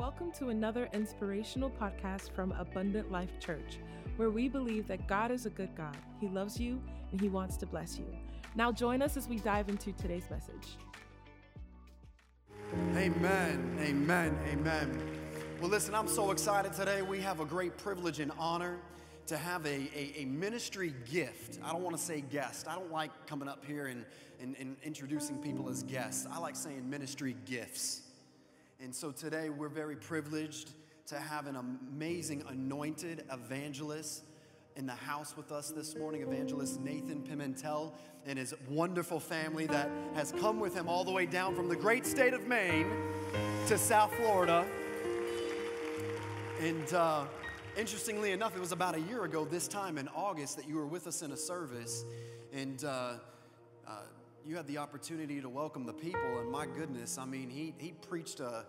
Welcome to another inspirational podcast from Abundant Life Church, where we believe that God is a good God. He loves you and He wants to bless you. Now, join us as we dive into today's message. Amen, amen, amen. Well, listen, I'm so excited today. We have a great privilege and honor to have a, a, a ministry gift. I don't want to say guest. I don't like coming up here and, and, and introducing people as guests. I like saying ministry gifts. And so today we're very privileged to have an amazing anointed evangelist in the house with us this morning, evangelist Nathan Pimentel and his wonderful family that has come with him all the way down from the great state of Maine to South Florida. And uh, interestingly enough, it was about a year ago, this time in August, that you were with us in a service. And uh, uh, you had the opportunity to welcome the people, and my goodness, I mean, he, he preached a,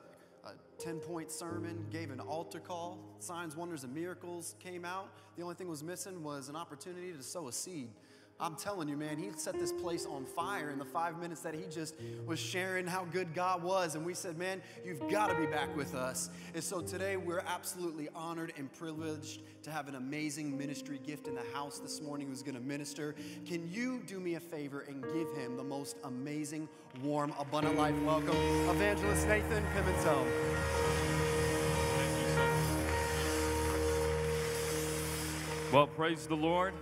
a 10 point sermon, gave an altar call, signs, wonders, and miracles came out. The only thing was missing was an opportunity to sow a seed. I'm telling you, man, he set this place on fire in the five minutes that he just was sharing how good God was. And we said, man, you've got to be back with us. And so today we're absolutely honored and privileged to have an amazing ministry gift in the house this morning who's going to minister. Can you do me a favor and give him the most amazing, warm, abundant life welcome? Evangelist Nathan Pimentel. Well, praise the Lord.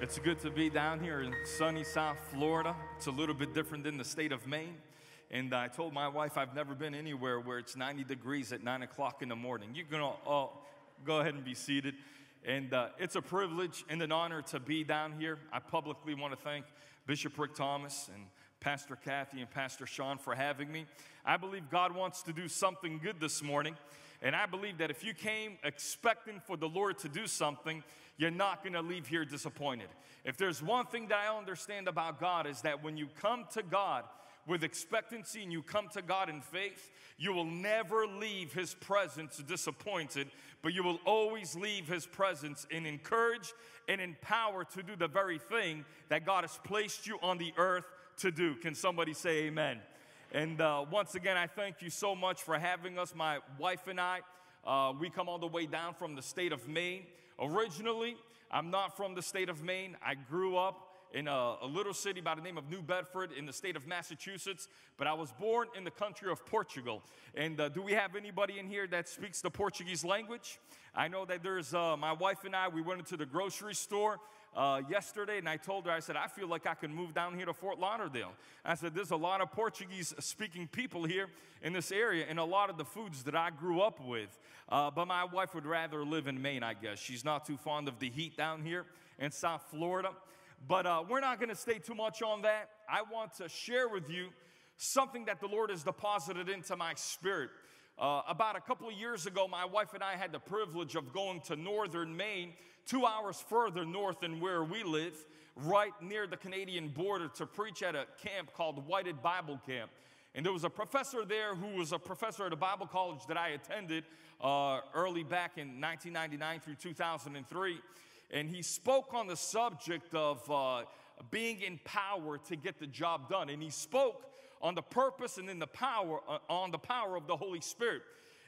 It's good to be down here in sunny South Florida. It's a little bit different than the state of Maine. And I told my wife I've never been anywhere where it's 90 degrees at 9 o'clock in the morning. You can all, all go ahead and be seated. And uh, it's a privilege and an honor to be down here. I publicly want to thank Bishop Rick Thomas and Pastor Kathy and Pastor Sean for having me. I believe God wants to do something good this morning. And I believe that if you came expecting for the Lord to do something, you're not going to leave here disappointed. If there's one thing that I understand about God is that when you come to God with expectancy and you come to God in faith, you will never leave his presence disappointed, but you will always leave his presence in encouraged and empowered to do the very thing that God has placed you on the earth to do. Can somebody say amen? And uh, once again, I thank you so much for having us. My wife and I, uh, we come all the way down from the state of Maine. Originally, I'm not from the state of Maine. I grew up in a, a, little city by the name of New Bedford in the state of Massachusetts, but I was born in the country of Portugal. And uh, do we have anybody in here that speaks the Portuguese language? I know that there's uh, my wife and I, we went into the grocery store uh, yesterday and I told her, I said, I feel like I can move down here to Fort Lauderdale. I said, there's a lot of Portuguese speaking people here in this area and a lot of the foods that I grew up with. Uh, but my wife would rather live in Maine, I guess. She's not too fond of the heat down here in South Florida. But uh, we're not going to stay too much on that. I want to share with you something that the Lord has deposited into my spirit. Uh, about a couple of years ago, my wife and I had the privilege of going to northern Maine two hours further north than where we live, right near the Canadian border, to preach at a camp called Whited Bible Camp. And there was a professor there who was a professor at a Bible college that I attended uh, early back in 1999 through 2003. And he spoke on the subject of uh, being empowered to get the job done. And he spoke on the purpose and in the power, uh, on the power of the Holy Spirit.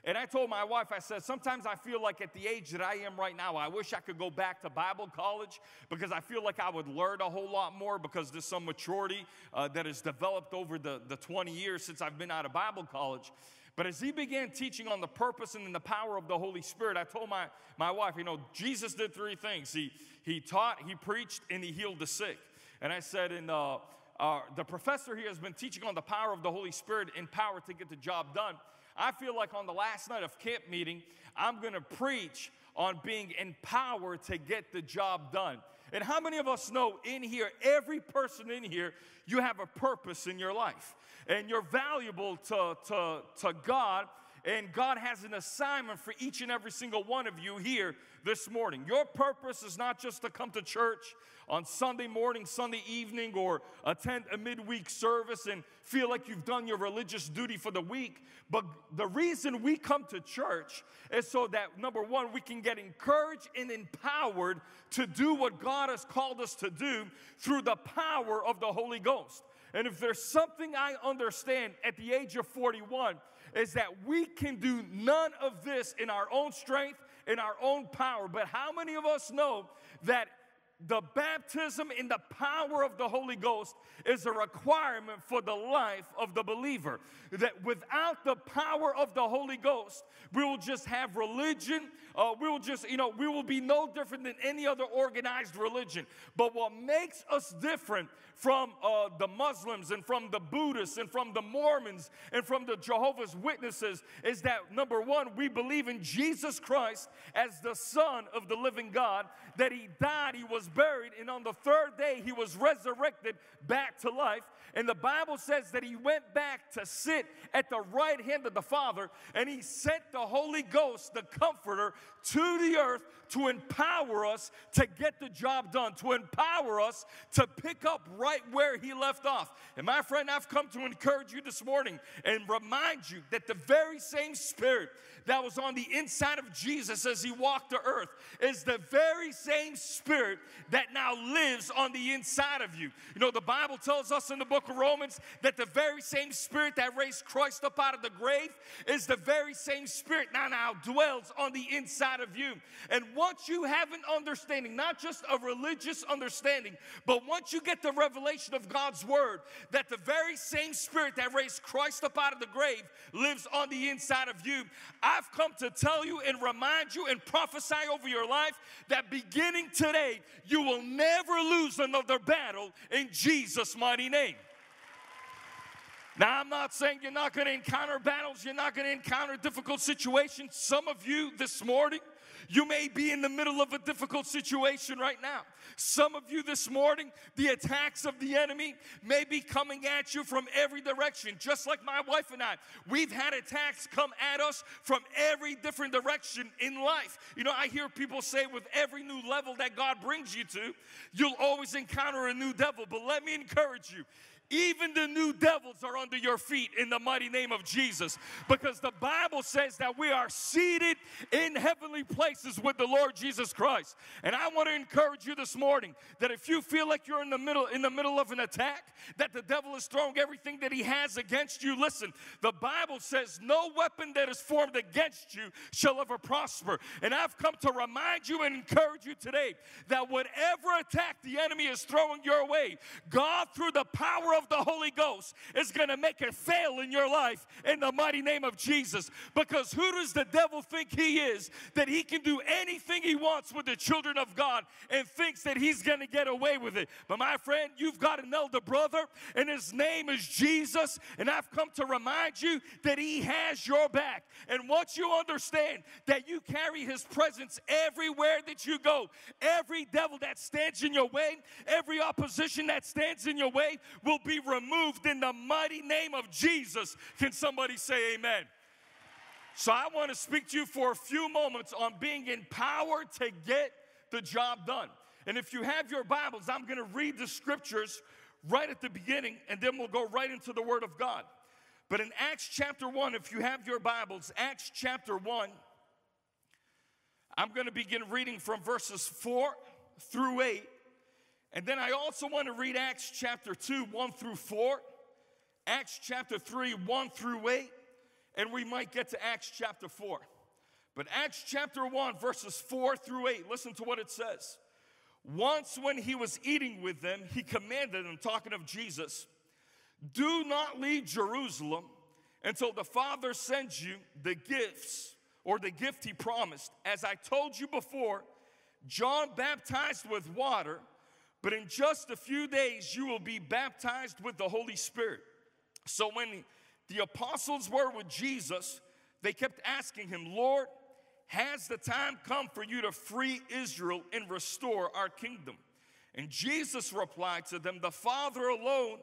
And I told my wife, I said, sometimes I feel like at the age that I am right now, I wish I could go back to Bible college because I feel like I would learn a whole lot more because there's some maturity uh, that has developed over the, the 20 years since I've been out of Bible college. But as he began teaching on the purpose and the power of the Holy Spirit, I told my, my wife, you know, Jesus did three things. He, he taught, he preached, and he healed the sick. And I said, and uh, uh, the professor here has been teaching on the power of the Holy Spirit and power to get the job done. I feel like on the last night of camp meeting, I'm going to preach on being empowered to get the job done. And how many of us know in here, every person in here, you have a purpose in your life and you're valuable to, to, to God and God has an assignment for each and every single one of you here this morning. Your purpose is not just to come to church on Sunday morning, Sunday evening, or attend a midweek service and feel like you've done your religious duty for the week. But the reason we come to church is so that number one, we can get encouraged and empowered to do what God has called us to do through the power of the Holy Ghost. And if there's something I understand at the age of 41, is that we can do none of this in our own strength, in our own power. But how many of us know that the baptism in the power of the Holy Ghost is a requirement for the life of the believer. That without the power of the Holy Ghost, we will just have religion. Uh, we will just, you know, we will be no different than any other organized religion. But what makes us different from uh, the Muslims and from the Buddhists and from the Mormons and from the Jehovah's Witnesses is that number one, we believe in Jesus Christ as the Son of the living God, that He died, He was buried, and on the third day He was resurrected back to life. And the Bible says that He went back to sit at the right hand of the Father and He sent the Holy Ghost, the Comforter, to the earth to empower us to get the job done, to empower us to pick up right where He left off. And my friend, I've come to encourage you this morning and remind you that the very same Spirit that was on the inside of Jesus as He walked the earth is the very same Spirit that now lives on the inside of you. You know, the Bible tells us in the book of Romans that the very same Spirit that raised Christ up out of the grave is the very same Spirit now now dwells on the inside of you. And once you have an understanding, not just a religious understanding, but once you get the revelation of God's word, that the very same spirit that raised Christ up out of the grave lives on the inside of you, I've come to tell you and remind you and prophesy over your life that beginning today, you will never lose another battle in Jesus' mighty name. Now, I'm not saying you're not going to encounter battles, you're not going to encounter difficult situations. Some of you this morning, you may be in the middle of a difficult situation right now. Some of you this morning, the attacks of the enemy may be coming at you from every direction, just like my wife and I. We've had attacks come at us from every different direction in life. You know, I hear people say with every new level that God brings you to, you'll always encounter a new devil. But let me encourage you even the new devils are under your feet in the mighty name of Jesus. Because the Bible says that we are seated in heavenly places with the Lord Jesus Christ. And I want to encourage you this morning that if you feel like you're in the middle in the middle of an attack, that the devil is throwing everything that he has against you, listen, the Bible says no weapon that is formed against you shall ever prosper. And I've come to remind you and encourage you today that whatever attack the enemy is throwing your way, God through the power of of the Holy Ghost is going to make it fail in your life in the mighty name of Jesus. Because who does the devil think he is that he can do anything he wants with the children of God and thinks that he's going to get away with it? But my friend, you've got an elder brother and his name is Jesus. And I've come to remind you that he has your back. And once you understand that you carry his presence everywhere that you go, every devil that stands in your way, every opposition that stands in your way will be be removed in the mighty name of Jesus. Can somebody say amen? So I want to speak to you for a few moments on being empowered to get the job done. And if you have your Bibles, I'm going to read the scriptures right at the beginning and then we'll go right into the Word of God. But in Acts chapter 1, if you have your Bibles, Acts chapter 1, I'm going to begin reading from verses 4 through 8. And then I also want to read Acts chapter 2, 1 through 4, Acts chapter 3, 1 through 8, and we might get to Acts chapter 4. But Acts chapter 1, verses 4 through 8, listen to what it says. Once when he was eating with them, he commanded them, talking of Jesus, do not leave Jerusalem until the Father sends you the gifts or the gift he promised. As I told you before, John baptized with water but in just a few days, you will be baptized with the Holy Spirit. So when the apostles were with Jesus, they kept asking him, Lord, has the time come for you to free Israel and restore our kingdom? And Jesus replied to them, The Father alone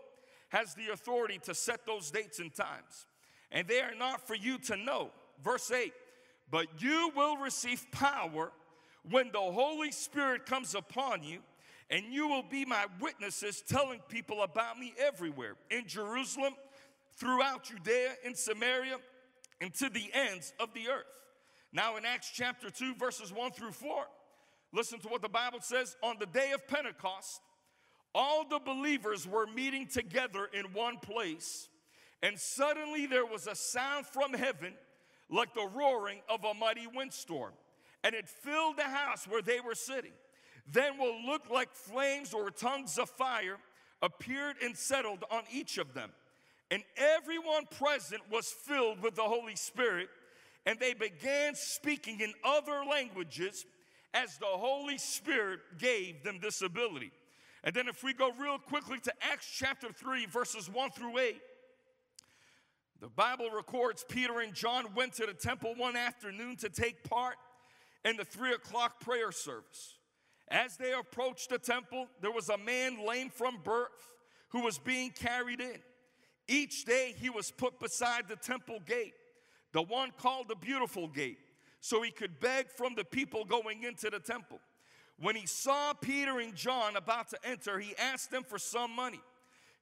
has the authority to set those dates and times, and they are not for you to know. Verse 8, but you will receive power when the Holy Spirit comes upon you and you will be my witnesses telling people about me everywhere in Jerusalem, throughout Judea, in Samaria, and to the ends of the earth. Now, in Acts chapter 2, verses 1 through 4, listen to what the Bible says. On the day of Pentecost, all the believers were meeting together in one place. And suddenly there was a sound from heaven like the roaring of a mighty windstorm, and it filled the house where they were sitting. Then will look like flames or tongues of fire appeared and settled on each of them. And everyone present was filled with the Holy Spirit, and they began speaking in other languages as the Holy Spirit gave them this ability. And then, if we go real quickly to Acts chapter 3, verses 1 through 8, the Bible records Peter and John went to the temple one afternoon to take part in the three o'clock prayer service. As they approached the temple, there was a man lame from birth who was being carried in. Each day he was put beside the temple gate, the one called the Beautiful Gate, so he could beg from the people going into the temple. When he saw Peter and John about to enter, he asked them for some money.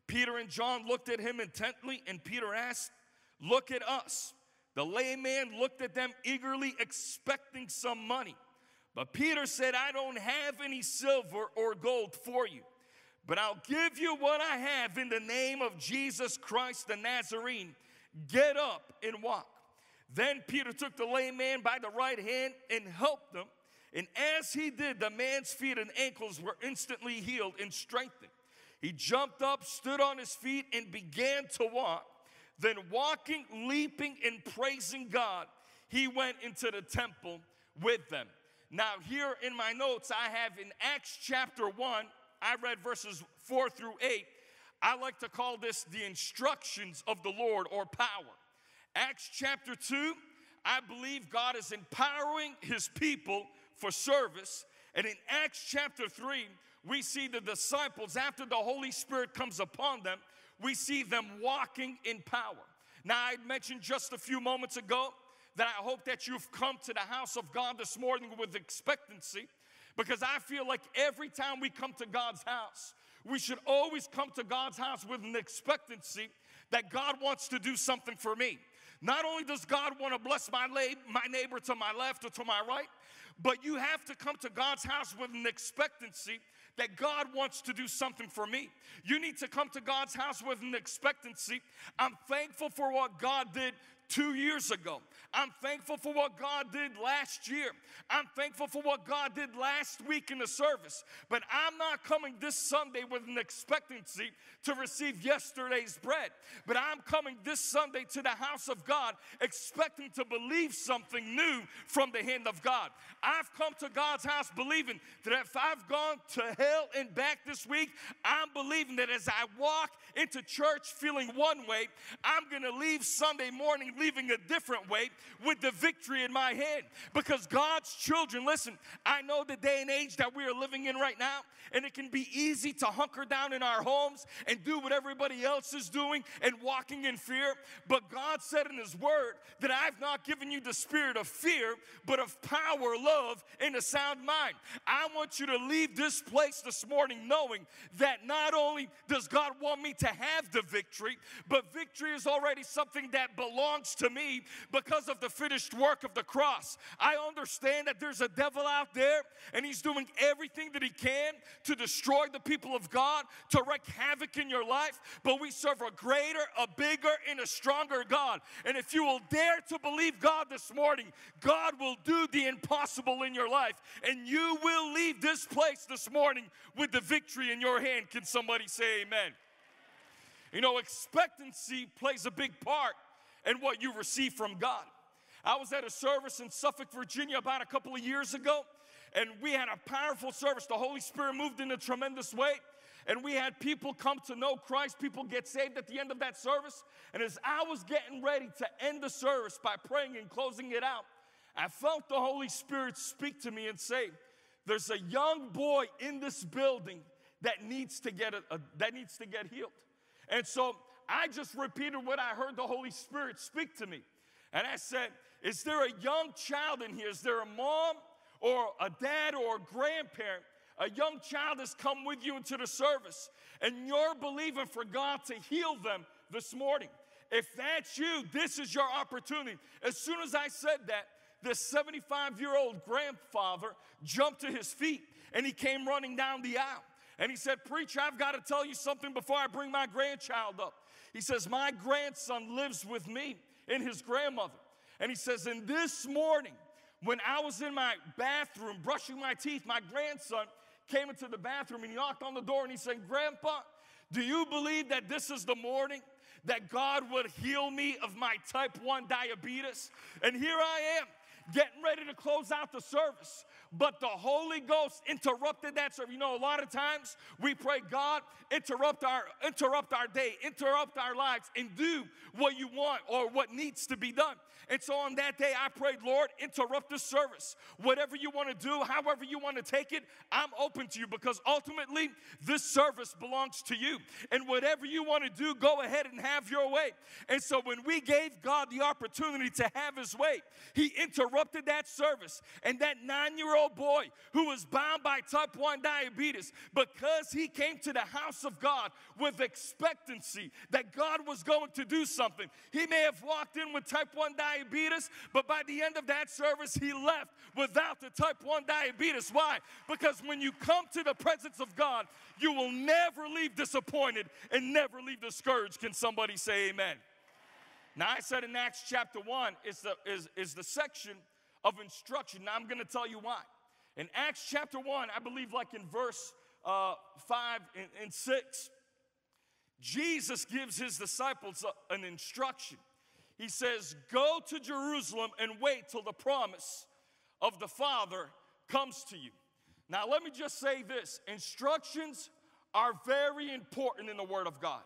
Peter and John looked at him intently, and Peter asked, Look at us. The layman looked at them eagerly, expecting some money. But Peter said, I don't have any silver or gold for you, but I'll give you what I have in the name of Jesus Christ the Nazarene. Get up and walk. Then Peter took the lame man by the right hand and helped him. And as he did, the man's feet and ankles were instantly healed and strengthened. He jumped up, stood on his feet, and began to walk. Then, walking, leaping, and praising God, he went into the temple with them. Now, here in my notes, I have in Acts chapter 1, I read verses 4 through 8. I like to call this the instructions of the Lord or power. Acts chapter 2, I believe God is empowering his people for service. And in Acts chapter 3, we see the disciples, after the Holy Spirit comes upon them, we see them walking in power. Now, I mentioned just a few moments ago that I hope that you've come to the house of God this morning with expectancy because I feel like every time we come to God's house, we should always come to God's house with an expectancy that God wants to do something for me. Not only does God want to bless my, lab, my neighbor to my left or to my right, but you have to come to God's house with an expectancy that God wants to do something for me. You need to come to God's house with an expectancy. I'm thankful for what God did two years ago. I'm thankful for what God did last year. I'm thankful for what God did last week in the service. But I'm not coming this Sunday with an expectancy to receive yesterday's bread. But I'm coming this Sunday to the house of God expecting to believe something new from the hand of God. I've come to God's house believing that if I've gone to hell and back this week, I'm believing that as I walk into church feeling one way, I'm going to leave Sunday morning leaving a different way with the victory in my hand. Because God's children, listen, I know the day and age that we are living in right now, and it can be easy to hunker down in our homes and do what everybody else is doing and walking in fear. But God said in His Word that I've not given you the spirit of fear, but of power, love, and a sound mind. I want you to leave this place this morning knowing that not only does God want me to have the victory, but victory is already something that belongs to me because of the finished work of the cross. I understand that there's a devil out there and he's doing everything that he can to destroy the people of God, to wreak havoc in your life, but we serve a greater, a bigger, and a stronger God. And if you will dare to believe God this morning, God will do the impossible in your life, and you will leave this place this morning with the victory in your hand. Can somebody say amen? You know, expectancy plays a big part in what you receive from God. I was at a service in Suffolk, Virginia about a couple of years ago, and we had a powerful service. The Holy Spirit moved in a tremendous way. And we had people come to know Christ, people get saved at the end of that service. And as I was getting ready to end the service by praying and closing it out, I felt the Holy Spirit speak to me and say, There's a young boy in this building that needs to get, a, a, that needs to get healed. And so I just repeated what I heard the Holy Spirit speak to me. And I said, Is there a young child in here? Is there a mom or a dad or a grandparent? A young child has come with you into the service, and you're believing for God to heal them this morning. If that's you, this is your opportunity. As soon as I said that, the 75 year old grandfather jumped to his feet and he came running down the aisle. And he said, Preacher, I've got to tell you something before I bring my grandchild up. He says, My grandson lives with me and his grandmother. And he says, And this morning, when I was in my bathroom brushing my teeth, my grandson came into the bathroom and he knocked on the door and he said, Grandpa, do you believe that this is the morning that God would heal me of my type 1 diabetes? And here I am getting ready to close out the service. But the Holy Ghost interrupted that service. You know, a lot of times we pray, God, interrupt our interrupt our day, interrupt our lives, and do what you want or what needs to be done. And so on that day, I prayed, Lord, interrupt the service. Whatever you want to do, however you want to take it, I'm open to you because ultimately this service belongs to you. And whatever you want to do, go ahead and have your way. And so when we gave God the opportunity to have his way, he interrupted that service. And that nine year old boy who was bound by type 1 diabetes, because he came to the house of God with expectancy that God was going to do something, he may have walked in with type 1 diabetes diabetes, but by the end of that service, he left without the type 1 diabetes. Why? Because when you come to the presence of God, you will never leave disappointed and never leave discouraged. Can somebody say amen? Now, I said in Acts chapter 1 is the, is, is the section of instruction. Now, I'm going to tell you why. In Acts chapter 1, I believe, like in verse uh, 5 and, and 6, Jesus gives his disciples an instruction. He says, Go to Jerusalem and wait till the promise of the Father comes to you. Now, let me just say this instructions are very important in the Word of God.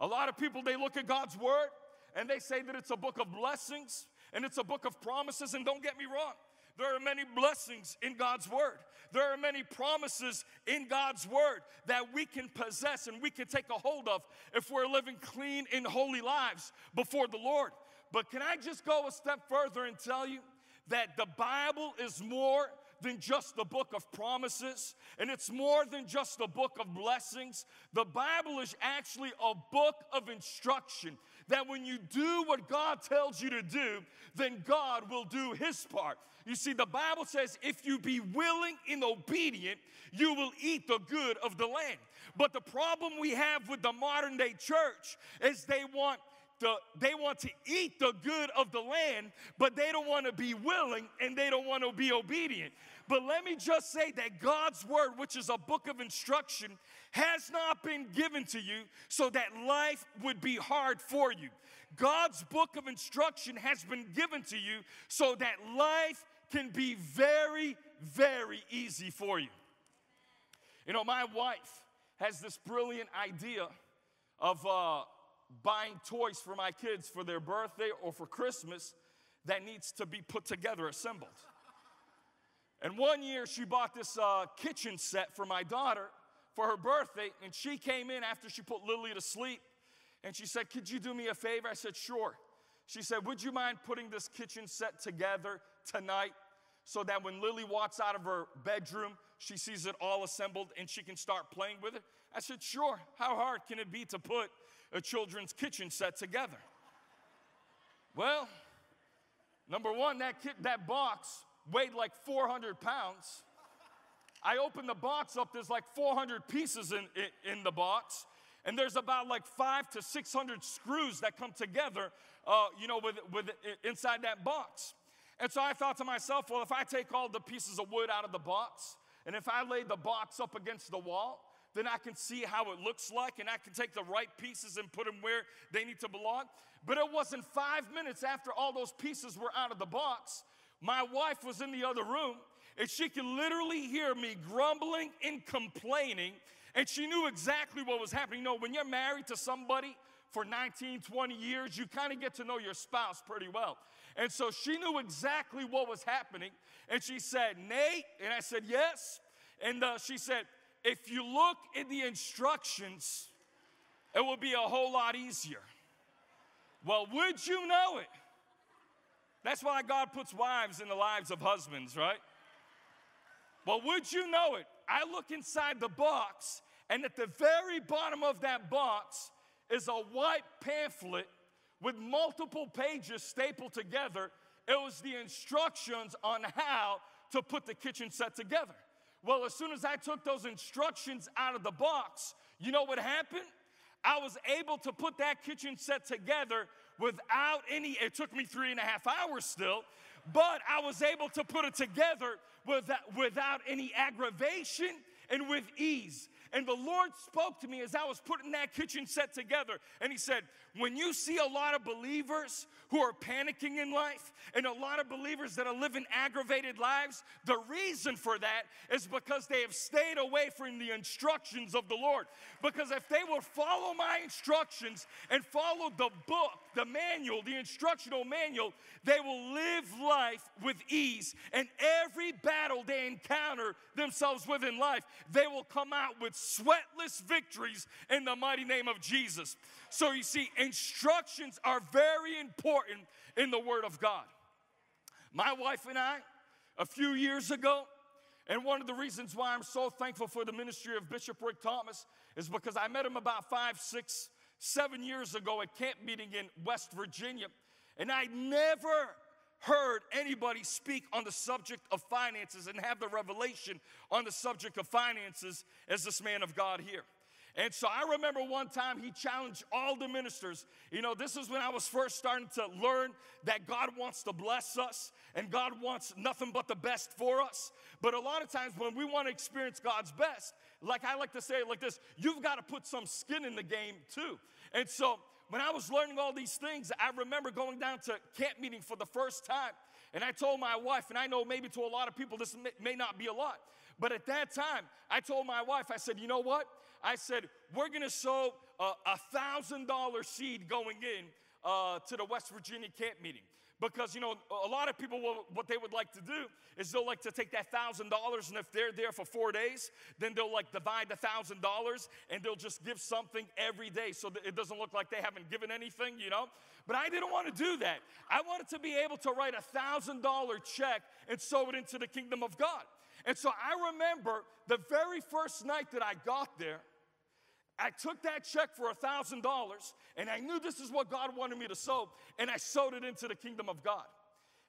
A lot of people, they look at God's Word and they say that it's a book of blessings and it's a book of promises. And don't get me wrong, there are many blessings in God's Word. There are many promises in God's Word that we can possess and we can take a hold of if we're living clean and holy lives before the Lord. But can I just go a step further and tell you that the Bible is more than just the book of promises, and it's more than just a book of blessings. The Bible is actually a book of instruction that when you do what God tells you to do, then God will do his part. You see, the Bible says, if you be willing and obedient, you will eat the good of the land. But the problem we have with the modern day church is they want the, they want to eat the good of the land, but they don't want to be willing and they don't want to be obedient. But let me just say that God's word, which is a book of instruction, has not been given to you so that life would be hard for you. God's book of instruction has been given to you so that life can be very, very easy for you. You know, my wife has this brilliant idea of uh, buying toys for my kids for their birthday or for Christmas that needs to be put together, assembled. And one year she bought this uh, kitchen set for my daughter for her birthday, and she came in after she put Lily to sleep, and she said, Could you do me a favor? I said, Sure. She said, Would you mind putting this kitchen set together tonight so that when Lily walks out of her bedroom, she sees it all assembled and she can start playing with it? I said, Sure. How hard can it be to put a children's kitchen set together? Well, number one, that, kit, that box weighed like 400 pounds. I opened the box up, there's like 400 pieces in, in, in the box, and there's about like five to 600 screws that come together, uh, you know, with, with inside that box. And so I thought to myself, well, if I take all the pieces of wood out of the box, and if I lay the box up against the wall, then I can see how it looks like and I can take the right pieces and put them where they need to belong. But it wasn't five minutes after all those pieces were out of the box. My wife was in the other room and she could literally hear me grumbling and complaining. And she knew exactly what was happening. You know, when you're married to somebody for 19, 20 years, you kind of get to know your spouse pretty well. And so she knew exactly what was happening. And she said, Nate, and I said, yes. And uh, she said, if you look in the instructions, it will be a whole lot easier. Well, would you know it? That's why God puts wives in the lives of husbands, right? Well, would you know it? I look inside the box, and at the very bottom of that box is a white pamphlet with multiple pages stapled together. It was the instructions on how to put the kitchen set together. Well, as soon as I took those instructions out of the box, you know what happened? I was able to put that kitchen set together without any, it took me three and a half hours still, but I was able to put it together without, without any aggravation and with ease. And the Lord spoke to me as I was putting that kitchen set together. And He said, When you see a lot of believers who are panicking in life and a lot of believers that are living aggravated lives, the reason for that is because they have stayed away from the instructions of the Lord. Because if they will follow my instructions and follow the book, the manual, the instructional manual, they will live life with ease. And every battle they encounter themselves with in life, they will come out with sweatless victories in the mighty name of Jesus. So you see, instructions are very important in the Word of God. My wife and I, a few years ago, and one of the reasons why I'm so thankful for the ministry of Bishop Rick Thomas is because I met him about five, six, seven years ago at camp meeting in West Virginia. And I never heard anybody speak on the subject of finances and have the revelation on the subject of finances as this man of God here. And so I remember one time he challenged all the ministers. You know, this is when I was first starting to learn that God wants to bless us and God wants nothing but the best for us. But a lot of times when we want to experience God's best, like I like to say it like this, you've got to put some skin in the game too. And so when I was learning all these things, I remember going down to camp meeting for the first time. And I told my wife, and I know maybe to a lot of people this may, may not be a lot, but at that time, I told my wife, I said, you know what? I said, we're gonna sow a thousand dollar seed going in uh, to the West Virginia camp meeting. Because, you know, a lot of people, will, what they would like to do is they'll like to take that thousand dollars, and if they're there for four days, then they'll like divide the thousand dollars and they'll just give something every day so it doesn't look like they haven't given anything, you know? But I didn't want to do that. I wanted to be able to write a thousand dollar check and sow it into the kingdom of God. And so I remember the very first night that I got there, I took that check for a $1,000 and I knew this is what God wanted me to sow, and I sowed it into the kingdom of God.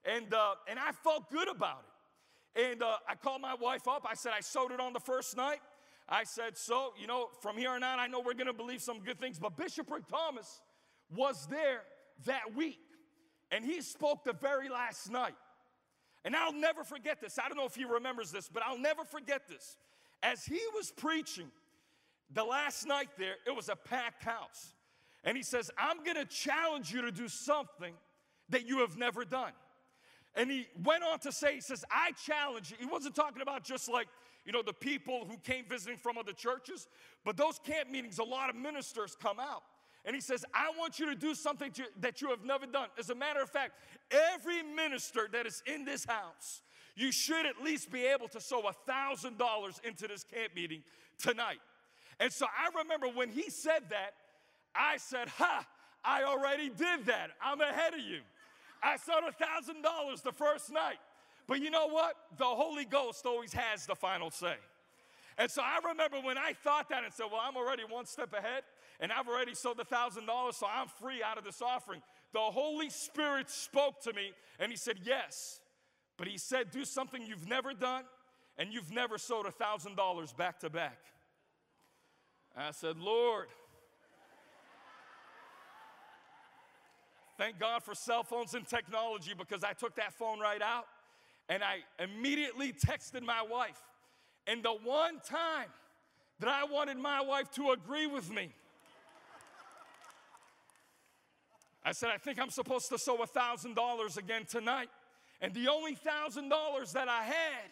And, uh, and I felt good about it. And uh, I called my wife up. I said, I sowed it on the first night. I said, So, you know, from here on out, I know we're going to believe some good things. But Bishop Rick Thomas was there that week, and he spoke the very last night. And I'll never forget this. I don't know if he remembers this, but I'll never forget this. As he was preaching, the last night there, it was a packed house. And he says, I'm gonna challenge you to do something that you have never done. And he went on to say, he says, I challenge you. He wasn't talking about just like, you know, the people who came visiting from other churches, but those camp meetings, a lot of ministers come out. And he says, I want you to do something to, that you have never done. As a matter of fact, every minister that is in this house, you should at least be able to sow a $1,000 into this camp meeting tonight. And so I remember when he said that, I said, Ha, I already did that. I'm ahead of you. I sold a $1,000 the first night. But you know what? The Holy Ghost always has the final say. And so I remember when I thought that and said, Well, I'm already one step ahead and I've already sold the thousand dollars, so I'm free out of this offering. The Holy Spirit spoke to me and He said, Yes. But He said, Do something you've never done and you've never sold a thousand dollars back to back. I said, Lord, thank God for cell phones and technology because I took that phone right out and I immediately texted my wife. And the one time that I wanted my wife to agree with me, I said, I think I'm supposed to sow a $1,000 again tonight. And the only $1,000 that I had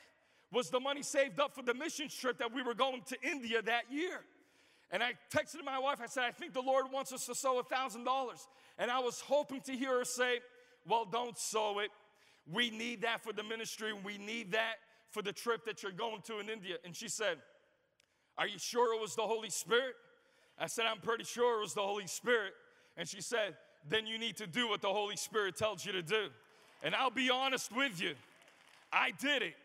was the money saved up for the mission trip that we were going to India that year. And I texted my wife, I said, I think the Lord wants us to sow a $1,000. And I was hoping to hear her say, Well, don't sow it. We need that for the ministry. We need that for the trip that you're going to in India. And she said, Are you sure it was the Holy Spirit? I said, I'm pretty sure it was the Holy Spirit. And she said, then you need to do what the Holy Spirit tells you to do. And I'll be honest with you, I did it.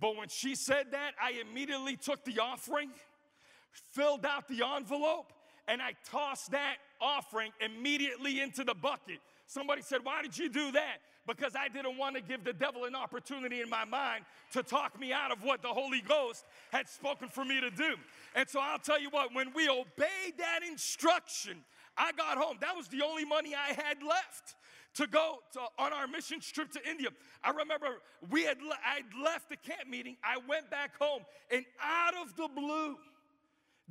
But when she said that, I immediately took the offering, filled out the envelope, and I tossed that offering immediately into the bucket. Somebody said, Why did you do that? because I didn't want to give the devil an opportunity in my mind to talk me out of what the Holy Ghost had spoken for me to do. And so I'll tell you what, when we obeyed that instruction, I got home. That was the only money I had left to go to, on our mission trip to India. I remember we had I'd left the camp meeting. I went back home, and out of the blue,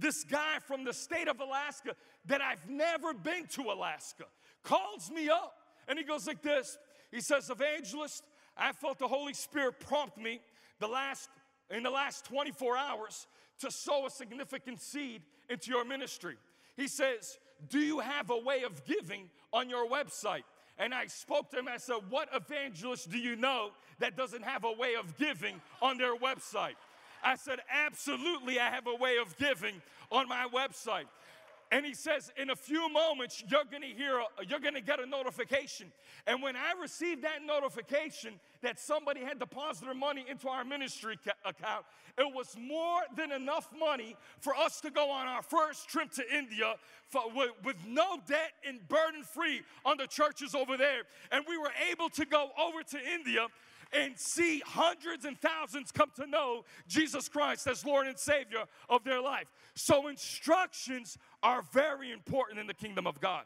this guy from the state of Alaska that I've never been to Alaska calls me up, and he goes like this. He says, "Evangelist, I felt the Holy Spirit prompt me the last in the last 24 hours to sow a significant seed into your ministry." He says, "Do you have a way of giving on your website?" And I spoke to him. I said, What evangelist do you know that doesn't have a way of giving on their website? I said, Absolutely, I have a way of giving on my website. And he says, in a few moments, you're gonna hear, you're gonna get a notification. And when I received that notification that somebody had deposited money into our ministry ca- account, it was more than enough money for us to go on our first trip to India for, with, with no debt and burden free on the churches over there. And we were able to go over to India and see hundreds and thousands come to know Jesus Christ as Lord and Savior of their life. So, instructions are very important in the kingdom of God.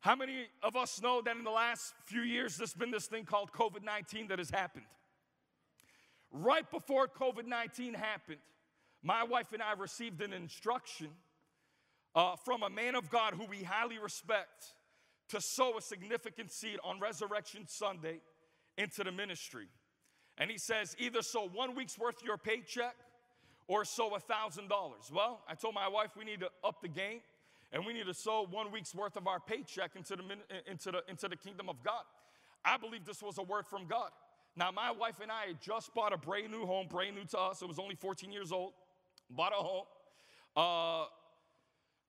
How many of us know that in the last few years there's been this thing called COVID 19 that has happened? Right before COVID 19 happened, my wife and I received an instruction uh, from a man of God who we highly respect to sow a significant seed on Resurrection Sunday into the ministry. And he says, either sow one week's worth of your paycheck or sow a $1,000. Well, I told my wife we need to up the game and we need to sow one week's worth of our paycheck into the, into the, into the kingdom of God. I believe this was a word from God. Now, my wife and I had just bought a brand new home, brand new to us. It was only 14 years old. Bought a home. Uh,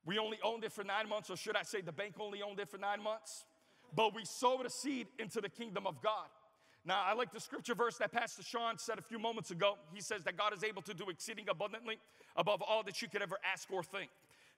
we only owned it for nine months, or should I say, the bank only owned it for nine months. But we sowed a seed into the kingdom of God. Now, I like the scripture verse that Pastor Sean said a few moments ago. He says that God is able to do exceeding abundantly above all that you could ever ask or think.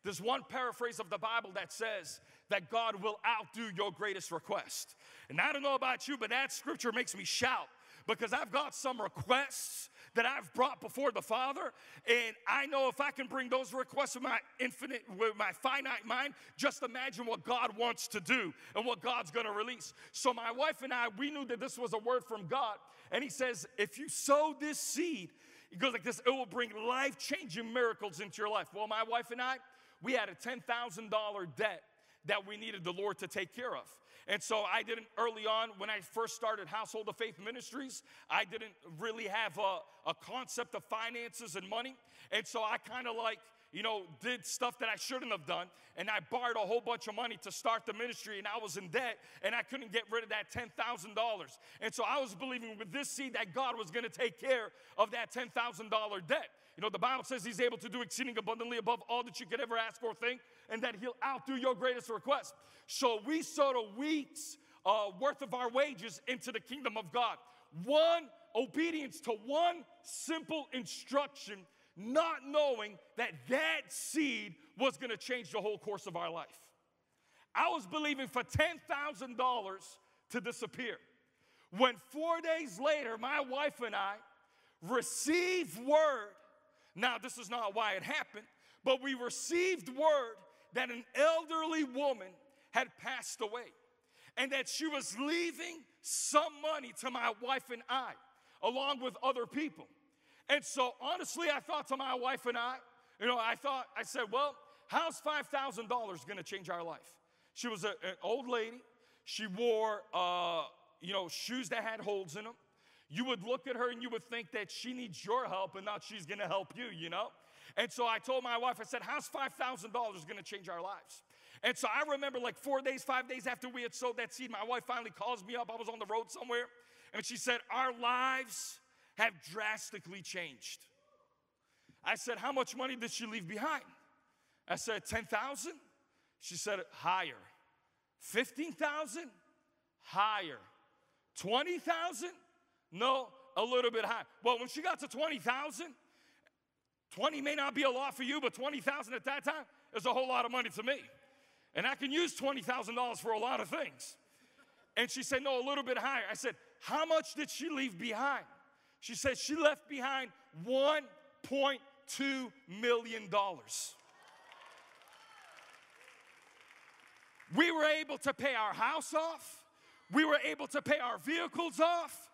There's one paraphrase of the Bible that says that God will outdo your greatest request. And I don't know about you, but that scripture makes me shout because I've got some requests that I've brought before the Father, and I know if I can bring those requests with my infinite, with my finite mind, just imagine what God wants to do and what God's gonna release. So my wife and I, we knew that this was a word from God, and He says, if you sow this seed, it goes like this, it will bring life-changing miracles into your life. Well, my wife and I, we had a $10,000 debt that we needed the Lord to take care of. And so I didn't, early on, when I first started Household of Faith Ministries, I didn't really have a, a concept of finances and money. And so I kind of like, you know, did stuff that I shouldn't have done. And I borrowed a whole bunch of money to start the ministry, and I was in debt, and I couldn't get rid of that $10,000. And so I was believing with this seed that God was gonna take care of that $10,000 debt. You know, the Bible says He's able to do exceeding abundantly above all that you could ever ask or think, and that He'll outdo your greatest request. So we sowed a week's uh, worth of our wages into the kingdom of God. One obedience to one simple instruction, not knowing that that seed was going to change the whole course of our life. I was believing for $10,000 to disappear. When four days later, my wife and I received word. Now, this is not why it happened, but we received word that an elderly woman had passed away and that she was leaving some money to my wife and I, along with other people. And so, honestly, I thought to my wife and I, you know, I thought, I said, well, how's $5,000 gonna change our life? She was a, an old lady. She wore, uh, you know, shoes that had holes in them. You would look at her and you would think that she needs your help and not she's gonna help you, you know? And so I told my wife, I said, How's $5,000 gonna change our lives? And so I remember like four days, five days after we had sowed that seed, my wife finally calls me up. I was on the road somewhere, and she said, Our lives have drastically changed. I said, How much money did she leave behind? I said, 10,000? She said, Higher. 15,000? Higher. 20,000? No, a little bit higher. Well, when she got to 20,000, 20 may not be a lot for you, but 20,000 at that time is a whole lot of money to me. And I can use $20,000 for a lot of things. And she said, No, a little bit higher. I said, How much did she leave behind? She said, She left behind $1.2 million. We were able to pay our house off. We were able to pay our vehicles off.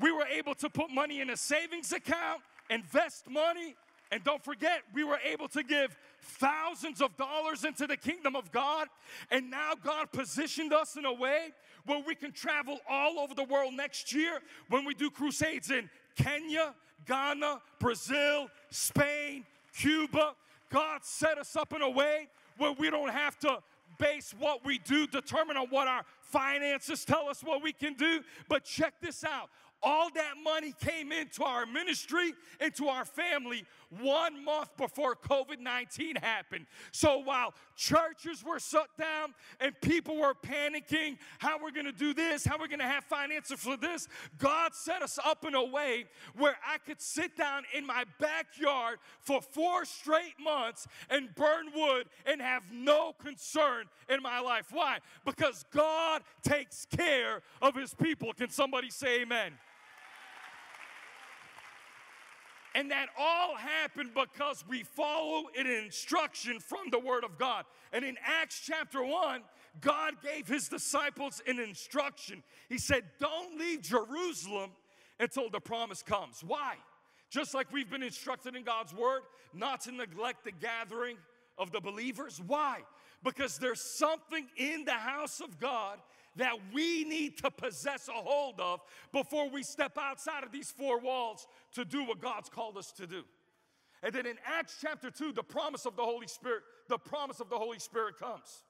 We were able to put money in a savings account, invest money, and don't forget, we were able to give thousands of dollars into the kingdom of God. And now God positioned us in a way where we can travel all over the world next year when we do crusades in Kenya, Ghana, Brazil, Spain, Cuba. God set us up in a way where we don't have to base what we do determine on what our finances tell us what we can do. But check this out all that money came into our ministry, into our family, one month before COVID 19 happened. So while churches were shut down and people were panicking, how we're gonna do this, how we're gonna have finances for this, God set us up in a way where I could sit down in my backyard for four straight months and burn wood and have no concern in my life. Why? Because God takes care of his people. Can somebody say amen? And that all happened because we follow an instruction from the Word of God. And in Acts chapter 1, God gave his disciples an instruction. He said, Don't leave Jerusalem until the promise comes. Why? Just like we've been instructed in God's Word not to neglect the gathering of the believers. Why? Because there's something in the house of God that we need to possess a hold of before we step outside of these four walls to do what God's called us to do. And then in Acts chapter 2, the promise of the Holy Spirit, the promise of the Holy Spirit comes.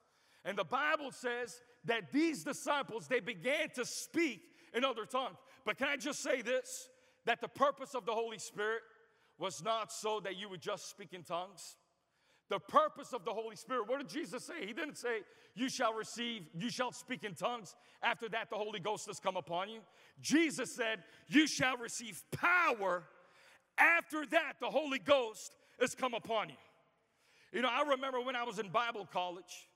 And the Bible says that these disciples, they began to speak in other tongues. But can I just say this? That the purpose of the Holy Spirit was not so that you would just speak in tongues. The purpose of the Holy Spirit, what did Jesus say? He didn't say, You shall receive, you shall speak in tongues. After that, the Holy Ghost has come upon you. Jesus said, You shall receive power. After that, the Holy Ghost has come upon you. You know, I remember when I was in Bible college,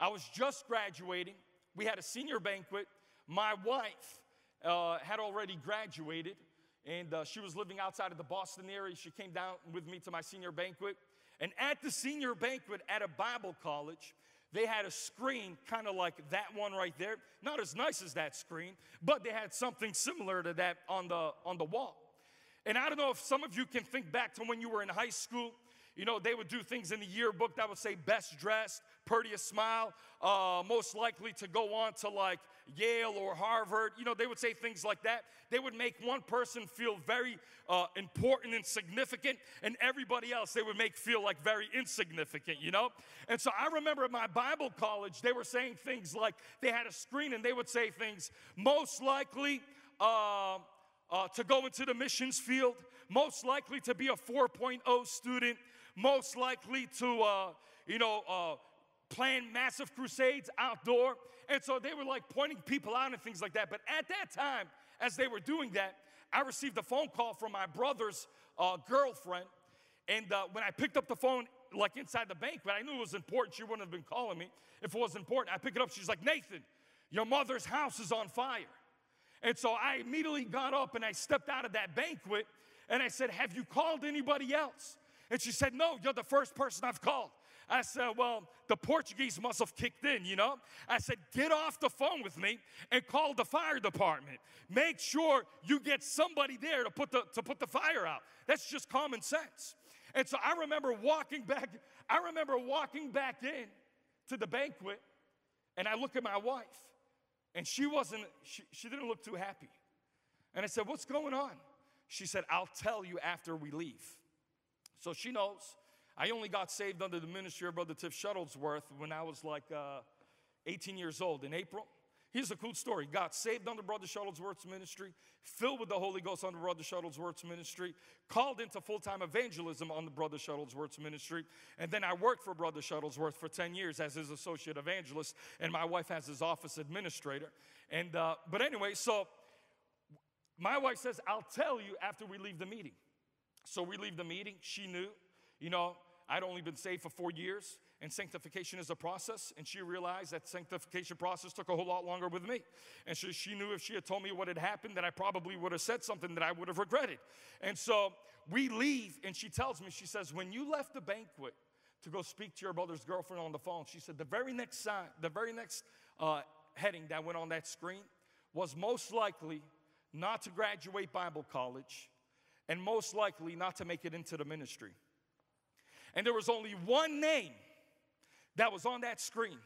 I was just graduating. We had a senior banquet. My wife uh, had already graduated, and uh, she was living outside of the Boston area. She came down with me to my senior banquet. And at the senior banquet at a Bible college, they had a screen kind of like that one right there. Not as nice as that screen, but they had something similar to that on the, on the wall. And I don't know if some of you can think back to when you were in high school you know, they would do things in the yearbook that would say best dressed, prettiest smile, uh, most likely to go on to like Yale or Harvard. You know, they would say things like that. They would make one person feel very uh, important and significant, and everybody else they would make feel like very insignificant, you know? And so I remember at my Bible college, they were saying things like they had a screen and they would say things most likely. Uh, uh, to go into the missions field, most likely to be a 4.0 student, most likely to, uh, you know, uh, plan massive crusades outdoor. And so they were like pointing people out and things like that. But at that time, as they were doing that, I received a phone call from my brother's uh, girlfriend. And uh, when I picked up the phone, like inside the bank, but I knew it was important. She wouldn't have been calling me if it was important. I pick it up. She's like, Nathan, your mother's house is on fire. And so I immediately got up and I stepped out of that banquet and I said, Have you called anybody else? And she said, No, you're the first person I've called. I said, Well, the Portuguese must have kicked in, you know? I said, Get off the phone with me and call the fire department. Make sure you get somebody there to put the, to put the fire out. That's just common sense. And so I remember walking back, I remember walking back in to the banquet, and I look at my wife, and she wasn't, she, she didn't look too happy. And I said, What's going on? She said, I'll tell you after we leave. So she knows. I only got saved under the ministry of Brother Tiff Shuttlesworth when I was like uh, 18 years old in April. Here's a cool story. Got saved under Brother Shuttlesworth's ministry, filled with the Holy Ghost under Brother Shuttlesworth's ministry, called into full time evangelism the Brother Shuttlesworth's ministry. And then I worked for Brother Shuttlesworth for 10 years as his associate evangelist, and my wife as his office administrator. And, uh, but anyway, so my wife says, I'll tell you after we leave the meeting. So we leave the meeting. She knew, you know, I'd only been saved for four years. and sanctification is a process. And she realized that sanctification process took a whole lot longer with me. And so she knew if she had told me what had happened, that I probably would have said something that I would have regretted. And so we leave, and she tells me, she says, When you left the banquet to go speak to your brother's girlfriend on the phone, she said, The very next sign, the very next uh, heading that went on that screen was most likely not to graduate Bible college and most likely not to make it into the ministry. And there was only one name that was on that screen.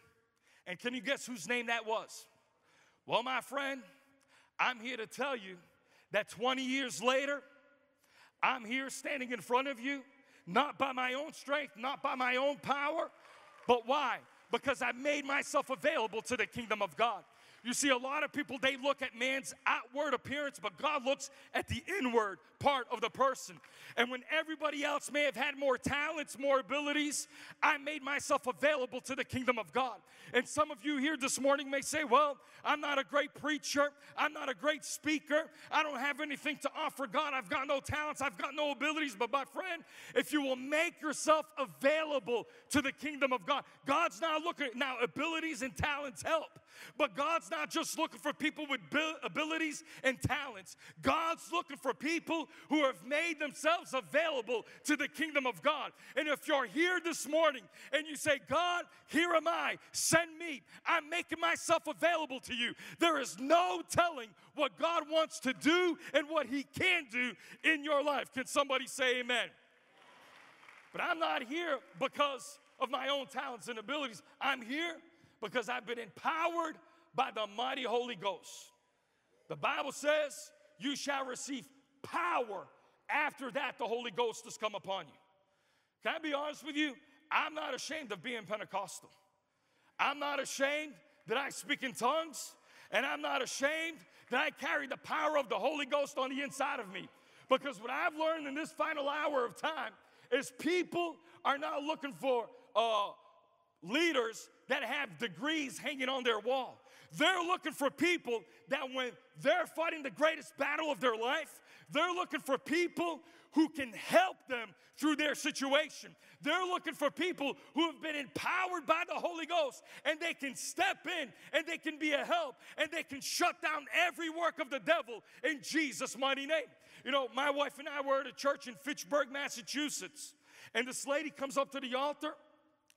And can you guess whose name that was? Well, my friend, I'm here to tell you that 20 years later, I'm here standing in front of you, not by my own strength, not by my own power, but why? Because I made myself available to the kingdom of God. You see, a lot of people, they look at man's outward appearance, but God looks at the inward part of the person. And when everybody else may have had more talents, more abilities, I made myself available to the kingdom of God. And some of you here this morning may say, Well, I'm not a great preacher, I'm not a great speaker, I don't have anything to offer God, I've got no talents, I've got no abilities. But my friend, if you will make yourself available to the kingdom of God, God's not looking now, abilities and talents help, but God's not just looking for people with abilities and talents. God's looking for people who have made themselves available to the kingdom of God. And if you're here this morning and you say, God, here am I, send me, I'm making myself available to you, there is no telling what God wants to do and what He can do in your life. Can somebody say amen? But I'm not here because of my own talents and abilities. I'm here because I've been empowered by the mighty Holy Ghost. The Bible says, You shall receive power after that the Holy Ghost has come upon you. Can I be honest with you? I'm not ashamed of being Pentecostal. I'm not ashamed that I speak in tongues, and I'm not ashamed that I carry the power of the Holy Ghost on the inside of me. Because what I've learned in this final hour of time is people are not looking for uh, leaders that have degrees hanging on their wall. They're looking for people that when they're fighting the greatest battle of their life, they're looking for people who can help them through their situation. They're looking for people who have been empowered by the Holy Ghost and they can step in and they can be a help and they can shut down every work of the devil in Jesus' mighty name. You know, my wife and I were at a church in Fitchburg, Massachusetts, and this lady comes up to the altar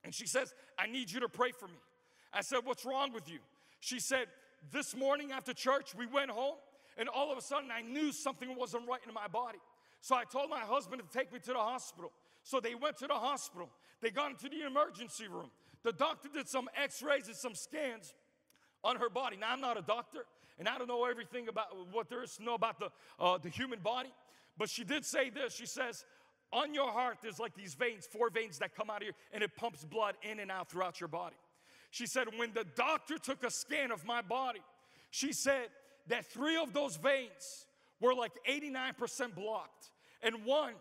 and she says, I need you to pray for me. I said, What's wrong with you? She said, This morning after church, we went home, and all of a sudden I knew something wasn't right in my body. So I told my husband to take me to the hospital. So they went to the hospital. They got into the emergency room. The doctor did some x rays and some scans on her body. Now, I'm not a doctor, and I don't know everything about what there is to know about the, uh, the human body, but she did say this. She says, on your heart, there's like these veins, four veins that come out of here, and it pumps blood in and out throughout your body. She said, when the doctor took a scan of my body, she said that three of those veins were like 89% blocked, and one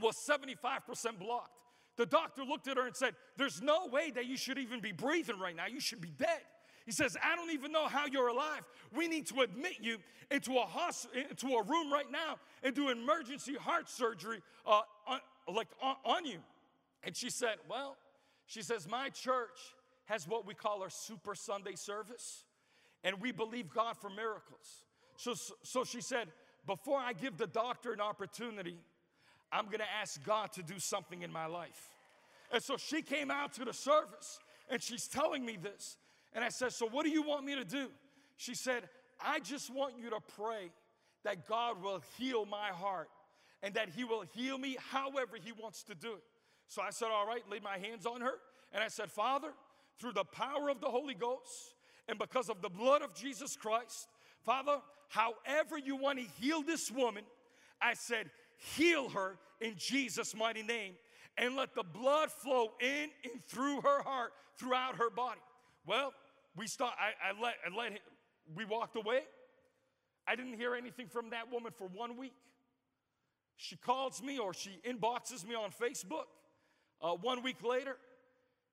was 75% blocked. The doctor looked at her and said, There's no way that you should even be breathing right now. You should be dead. He says, I don't even know how you're alive. We need to admit you into a, hospital, into a room right now and do emergency heart surgery uh, on, like on, on you. And she said, Well, she says, My church has what we call our Super Sunday service, and we believe God for miracles. So, so she said, Before I give the doctor an opportunity, I'm gonna ask God to do something in my life. And so she came out to the service and she's telling me this. And I said, So what do you want me to do? She said, I just want you to pray that God will heal my heart and that He will heal me however He wants to do it. So I said, All right, laid my hands on her. And I said, Father, through the power of the Holy Ghost and because of the blood of Jesus Christ, Father, however you want to heal this woman, I said, heal her in Jesus' mighty name and let the blood flow in and through her heart, throughout her body. Well, we start, I, I let, I let him, we walked away. I didn't hear anything from that woman for one week. She calls me or she inboxes me on Facebook uh, one week later,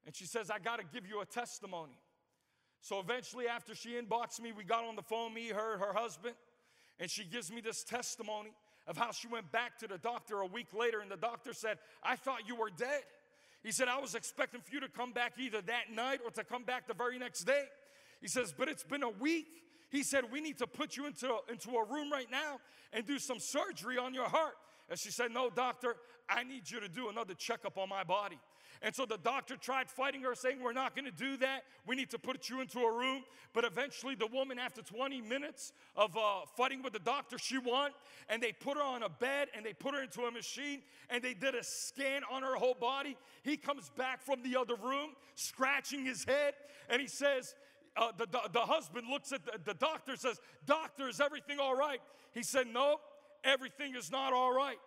and she says, I got to give you a testimony. So eventually, after she inboxed me, we got on the phone, me, her, her husband, and she gives me this testimony of how she went back to the doctor a week later, and the doctor said, I thought you were dead. He said, I was expecting for you to come back either that night or to come back the very next day. He says, but it's been a week. He said, we need to put you into, into a room right now and do some surgery on your heart. And she said, No, doctor, I need you to do another checkup on my body. And so the doctor tried fighting her, saying, We're not gonna do that. We need to put you into a room. But eventually, the woman, after 20 minutes of uh, fighting with the doctor, she won. And they put her on a bed and they put her into a machine and they did a scan on her whole body. He comes back from the other room, scratching his head, and he says, uh, the, the, the, husband looks at the, the doctor says doctor is everything all right he said no everything is not all right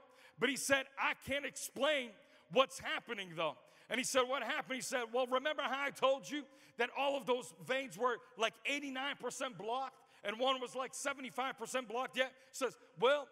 but he said i can't explain what's happening though and he said, What happened? He said, Well, remember how I told you that all of those veins were like 89% blocked and one was like 75% blocked? Yeah. He says, Well,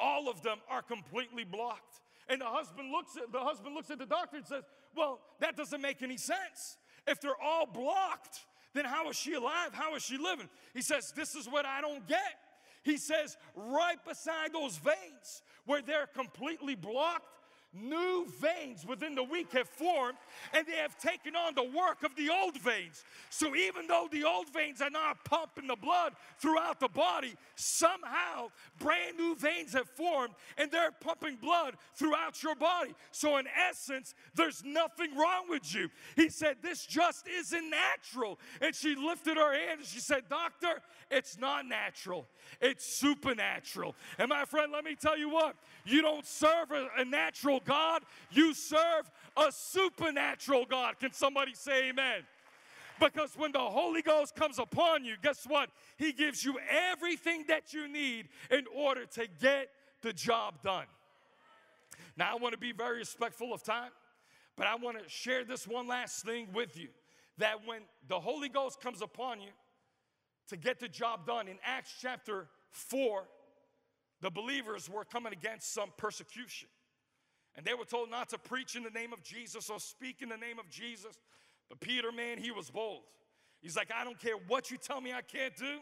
all of them are completely blocked. And the husband looks at the husband looks at the doctor and says, Well, that doesn't make any sense. If they're all blocked, then how is she alive? How is she living? He says, This is what I don't get. He says, right beside those veins where they're completely blocked, new veins within the week have formed and they have taken on the work of the old veins. So even though the old veins are not pumping the blood throughout the body, somehow brand new veins have formed and they're pumping blood throughout your body. So in essence, there's nothing wrong with you. He said, This just isn't natural. And she lifted her hand and she said, Doctor, it's not natural, it's supernatural. And my friend, let me tell you what, you don't serve a, a natural God, you serve a supernatural God. Can somebody say amen? Because when the Holy Ghost comes upon you, guess what? He gives you everything that you need in order to get the job done. Now, I want to be very respectful of time, but I want to share this one last thing with you that when the Holy Ghost comes upon you to get the job done, in Acts chapter 4, the believers were coming against some persecution. And they were told not to preach in the name of Jesus or speak in the name of Jesus. But Peter, man, he was bold. He's like, I don't care what you tell me I can't do.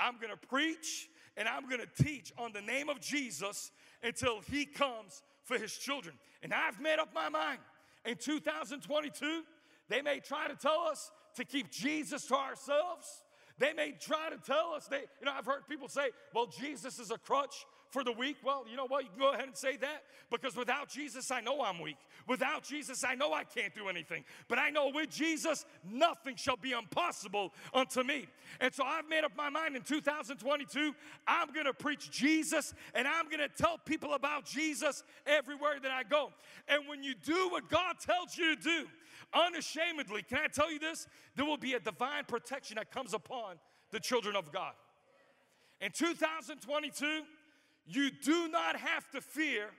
I'm gonna preach and I'm gonna teach on the name of Jesus until he comes for his children. And I've made up my mind. In 2022, they may try to tell us to keep Jesus to ourselves. They may try to tell us, they, you know, I've heard people say, well, Jesus is a crutch for the weak? Well, you know what? You can go ahead and say that because without Jesus, I know I'm weak. Without Jesus, I know I can't do anything. But I know with Jesus, nothing shall be impossible unto me. And so I've made up my mind in 2022, I'm going to preach Jesus and I'm going to tell people about Jesus everywhere that I go. And when you do what God tells you to do, unashamedly, can I tell you this? There will be a divine protection that comes upon the children of God. In 2022, you do not have to fear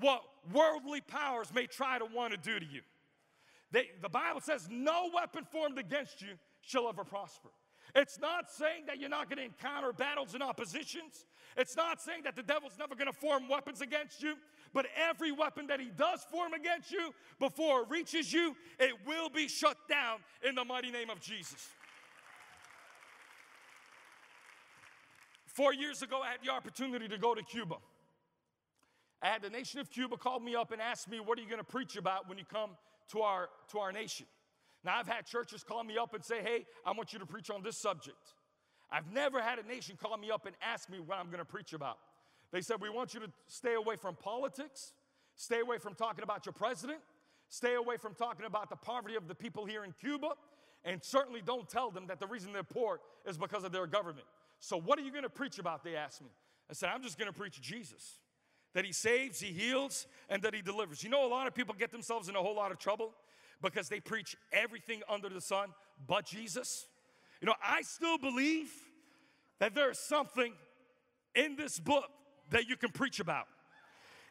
what worldly powers may try to want to do to you. They, the Bible says, No weapon formed against you shall ever prosper. It's not saying that you're not going to encounter battles and oppositions. It's not saying that the devil's never going to form weapons against you. But every weapon that he does form against you, before it reaches you, it will be shut down in the mighty name of Jesus. Four years ago, I had the opportunity to go to Cuba. I had the nation of Cuba call me up and ask me, What are you going to preach about when you come to our, to our nation? Now, I've had churches call me up and say, Hey, I want you to preach on this subject. I've never had a nation call me up and ask me what I'm going to preach about. They said, We want you to stay away from politics, stay away from talking about your president, stay away from talking about the poverty of the people here in Cuba, and certainly don't tell them that the reason they're poor is because of their government. So, what are you going to preach about? They asked me. I said, I'm just going to preach Jesus that He saves, He heals, and that He delivers. You know, a lot of people get themselves in a whole lot of trouble because they preach everything under the sun but Jesus. You know, I still believe that there's something in this book that you can preach about.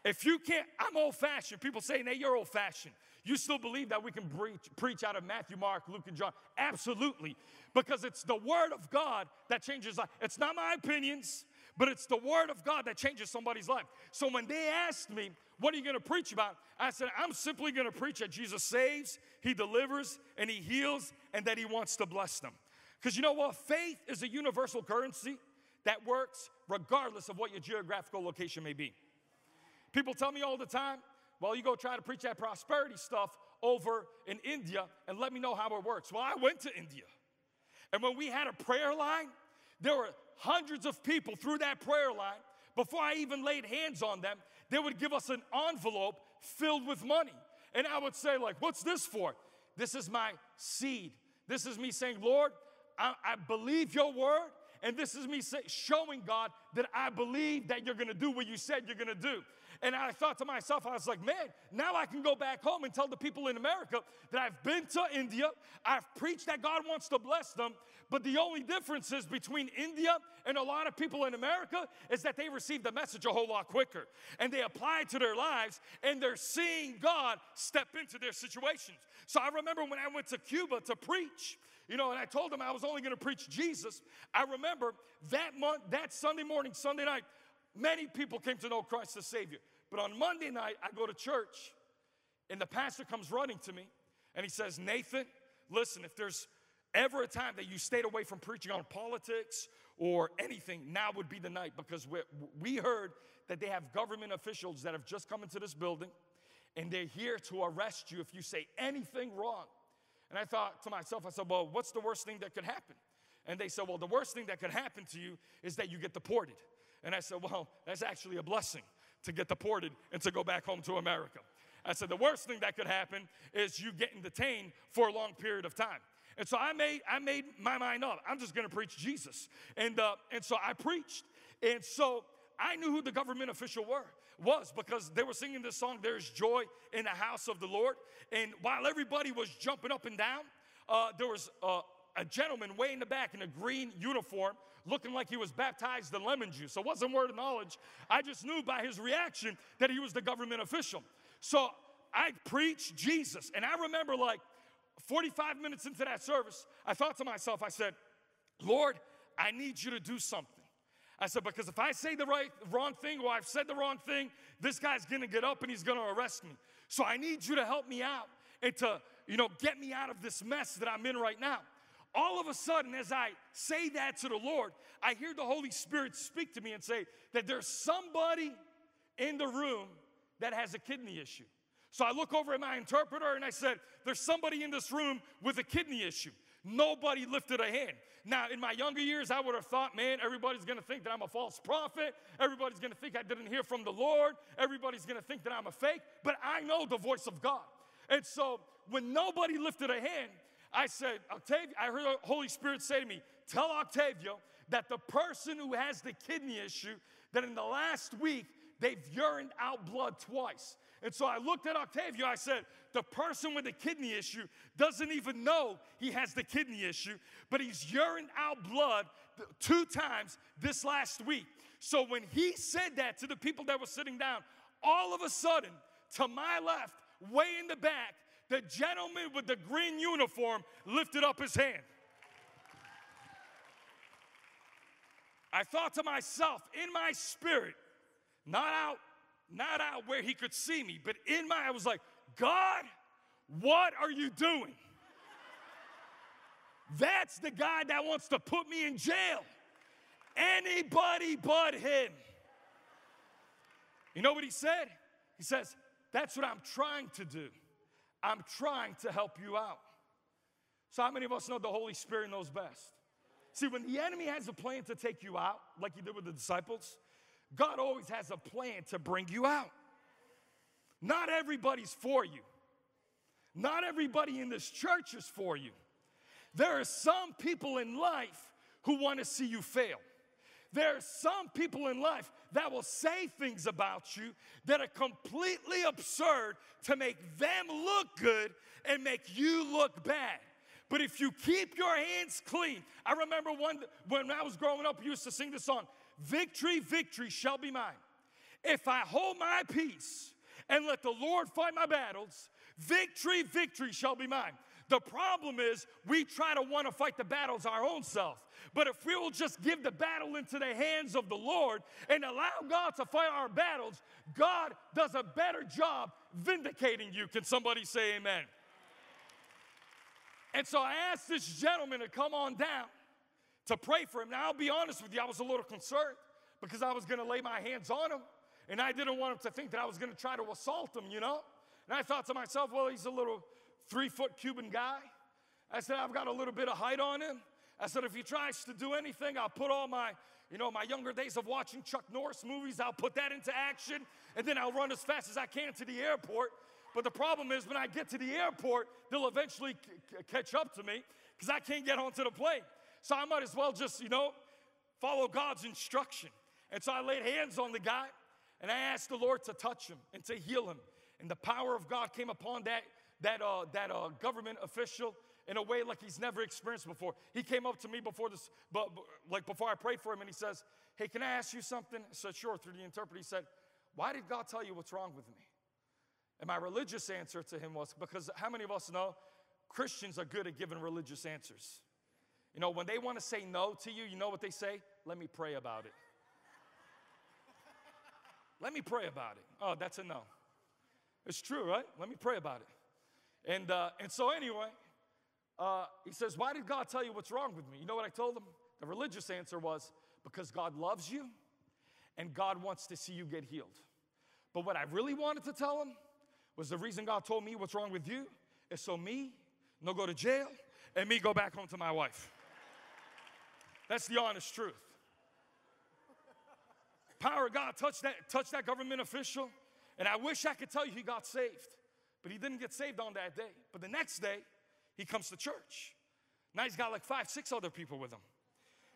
If you can't, I'm old fashioned. People say, hey, you're old fashioned. You still believe that we can preach, preach out of Matthew, Mark, Luke, and John? Absolutely. Because it's the Word of God that changes life. It's not my opinions, but it's the Word of God that changes somebody's life. So when they asked me, What are you going to preach about? I said, I'm simply going to preach that Jesus saves, He delivers, and He heals, and that He wants to bless them. Because you know what? Faith is a universal currency that works regardless of what your geographical location may be. People tell me all the time, well, you go try to preach that prosperity stuff over in India and let me know how it works. Well, I went to India. And when we had a prayer line, there were hundreds of people through that prayer line. Before I even laid hands on them, they would give us an envelope filled with money. And I would say, like, what's this for? This is my seed. This is me saying, Lord, I, I believe your word. And this is me say, showing God that I believe that you're gonna do what you said you're gonna do. And I thought to myself, I was like, man, now I can go back home and tell the people in America that I've been to India, I've preached that God wants to bless them, but the only difference is between India and a lot of people in America is that they receive the message a whole lot quicker and they apply it to their lives and they're seeing God step into their situations. So I remember when I went to Cuba to preach, you know, and I told them I was only going to preach Jesus. I remember that month, that Sunday morning, Sunday night, many people came to know Christ as Savior. But on Monday night, I go to church, and the pastor comes running to me, and he says, Nathan, listen, if there's ever a time that you stayed away from preaching on politics or anything, now would be the night because we heard that they have government officials that have just come into this building and they're here to arrest you if you say anything wrong. And I thought to myself, I said, well, what's the worst thing that could happen? And they said, well, the worst thing that could happen to you is that you get deported. And I said, well, that's actually a blessing to get deported and to go back home to America. I said, the worst thing that could happen is you getting detained for a long period of time. And so I made, I made my mind up. I'm just gonna preach Jesus. And, uh, and so I preached. And so I knew who the government official were was because they were singing this song, There's Joy in the House of the Lord. And while everybody was jumping up and down, uh, there was uh, a gentleman way in the back in a green uniform looking like he was baptized in lemon juice. It wasn't word of knowledge. I just knew by his reaction that he was the government official. So I preached Jesus. And I remember like 45 minutes into that service, I thought to myself, I said, Lord, I need you to do something. I said, because if I say the right, wrong thing or I've said the wrong thing, this guy's gonna get up and he's gonna arrest me. So I need you to help me out and to, you know, get me out of this mess that I'm in right now. All of a sudden, as I say that to the Lord, I hear the Holy Spirit speak to me and say that there's somebody in the room that has a kidney issue. So I look over at my interpreter and I said, There's somebody in this room with a kidney issue. Nobody lifted a hand. Now, in my younger years, I would have thought, man, everybody's gonna think that I'm a false prophet. Everybody's gonna think I didn't hear from the Lord. Everybody's gonna think that I'm a fake. But I know the voice of God. And so when nobody lifted a hand, I said, Octavio, I heard the Holy Spirit say to me, tell Octavio that the person who has the kidney issue, that in the last week, they've urined out blood twice. And so I looked at Octavio, I said, the person with the kidney issue doesn't even know he has the kidney issue, but he's urined out blood two times this last week. So when he said that to the people that were sitting down, all of a sudden, to my left, way in the back, the gentleman with the green uniform lifted up his hand. I thought to myself, in my spirit, not out not out where he could see me, but in my, I was like, God, what are you doing? That's the guy that wants to put me in jail. Anybody but him. You know what he said? He says, That's what I'm trying to do. I'm trying to help you out. So, how many of us know the Holy Spirit knows best? See, when the enemy has a plan to take you out, like he did with the disciples, God always has a plan to bring you out. Not everybody's for you. Not everybody in this church is for you. There are some people in life who want to see you fail. There are some people in life that will say things about you that are completely absurd to make them look good and make you look bad. But if you keep your hands clean, I remember one when I was growing up, we used to sing the song, Victory, victory shall be mine. If I hold my peace and let the Lord fight my battles, victory, victory shall be mine. The problem is we try to want to fight the battles our own self. But if we will just give the battle into the hands of the Lord and allow God to fight our battles, God does a better job vindicating you. Can somebody say amen? And so I asked this gentleman to come on down to pray for him. Now, I'll be honest with you, I was a little concerned because I was going to lay my hands on him and I didn't want him to think that I was going to try to assault him, you know? And I thought to myself, well, he's a little three foot Cuban guy. I said, I've got a little bit of height on him. I said, if he tries to do anything, I'll put all my, you know, my younger days of watching Chuck Norris movies, I'll put that into action, and then I'll run as fast as I can to the airport. But the problem is, when I get to the airport, they'll eventually c- catch up to me because I can't get onto the plane. So I might as well just, you know, follow God's instruction. And so I laid hands on the guy and I asked the Lord to touch him and to heal him. And the power of God came upon that, that, uh, that uh, government official in a way like he's never experienced before. He came up to me before this, but, but, like before I prayed for him, and he says, Hey, can I ask you something? I said, Sure, through the interpreter. He said, Why did God tell you what's wrong with me? And my religious answer to him was, Because how many of us know Christians are good at giving religious answers? You know, when they want to say no to you, you know what they say? Let me pray about it. Let me pray about it. Oh, that's a no. It's true, right? Let me pray about it. And, uh, and so, anyway, uh, he says, Why did God tell you what's wrong with me? You know what I told him? The religious answer was, Because God loves you and God wants to see you get healed. But what I really wanted to tell him was the reason God told me what's wrong with you is so me no go to jail and me go back home to my wife. That's the honest truth. Power of God touched that, touched that government official, and I wish I could tell you he got saved, but he didn't get saved on that day. But the next day, he comes to church. Now he's got like five, six other people with him.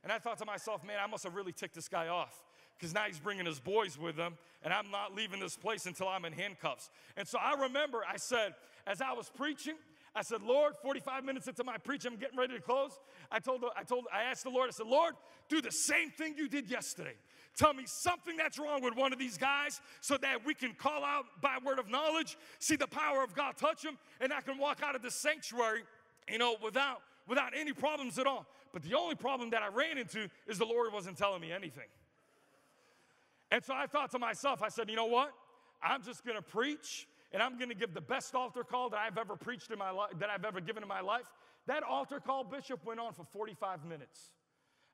And I thought to myself, man, I must have really ticked this guy off because now he's bringing his boys with him, and I'm not leaving this place until I'm in handcuffs. And so I remember I said, as I was preaching, I said, Lord, 45 minutes into my preaching, I'm getting ready to close. I told, I told, I asked the Lord, I said, Lord, do the same thing you did yesterday. Tell me something that's wrong with one of these guys so that we can call out by word of knowledge, see the power of God touch him, and I can walk out of the sanctuary, you know, without without any problems at all. But the only problem that I ran into is the Lord wasn't telling me anything. And so I thought to myself, I said, you know what? I'm just gonna preach and I'm gonna give the best altar call that I've ever preached in my life, that I've ever given in my life. That altar call, Bishop, went on for 45 minutes.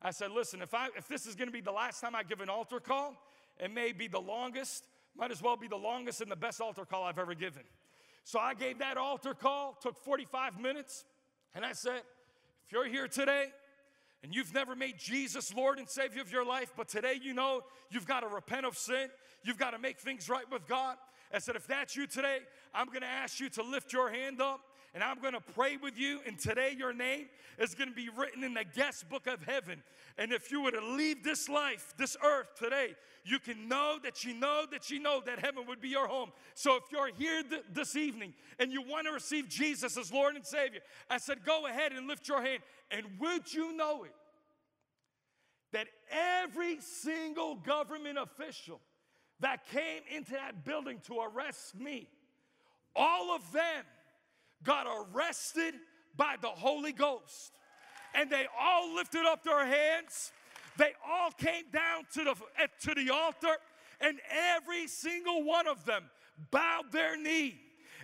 I said, listen, if, I, if this is gonna be the last time I give an altar call, it may be the longest, might as well be the longest and the best altar call I've ever given. So I gave that altar call, took 45 minutes, and I said, if you're here today and you've never made Jesus Lord and Savior of your life, but today you know you've got to repent of sin, you've got to make things right with God. I said, if that's you today, I'm gonna ask you to lift your hand up and I'm going to pray with you. And today, your name is going to be written in the guest book of heaven. And if you were to leave this life, this earth today, you can know that you know that you know that heaven would be your home. So if you're here th- this evening and you want to receive Jesus as Lord and Savior, I said, go ahead and lift your hand. And would you know it? That every single government official that came into that building to arrest me, all of them got arrested by the Holy Ghost. And they all lifted up their hands. They all came down to the, eh, to the altar, and every single one of them bowed their knee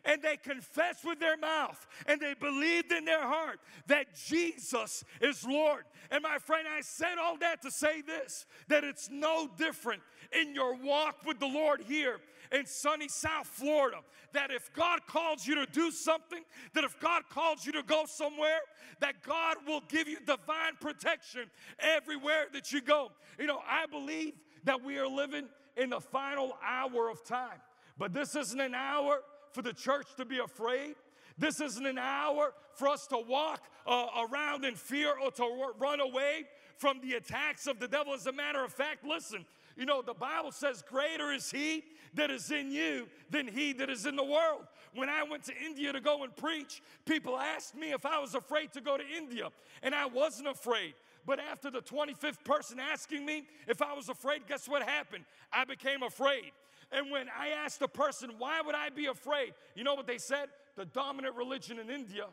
and they confessed with their mouth and they believed in their heart that Jesus is Lord. And my friend, I said all that to say this that it's no different in your walk with the Lord here in sunny South Florida. That if God calls you to do something, that if God calls you to go somewhere, that God will give you divine protection everywhere that you go. You know, I believe that we are living in the final hour of time, but this isn't an hour for the church to be afraid. This isn't an hour for us to walk uh, around in fear or to run away from the attacks of the devil. As a matter of fact, listen, you know, the Bible says, Greater is he that is in you than he that is in the world. When I went to India to go and preach, people asked me if I was afraid to go to India, and I wasn't afraid. But after the 25th person asking me if I was afraid, guess what happened? I became afraid. And when I asked the person, why would I be afraid? You know what they said? The dominant religion in India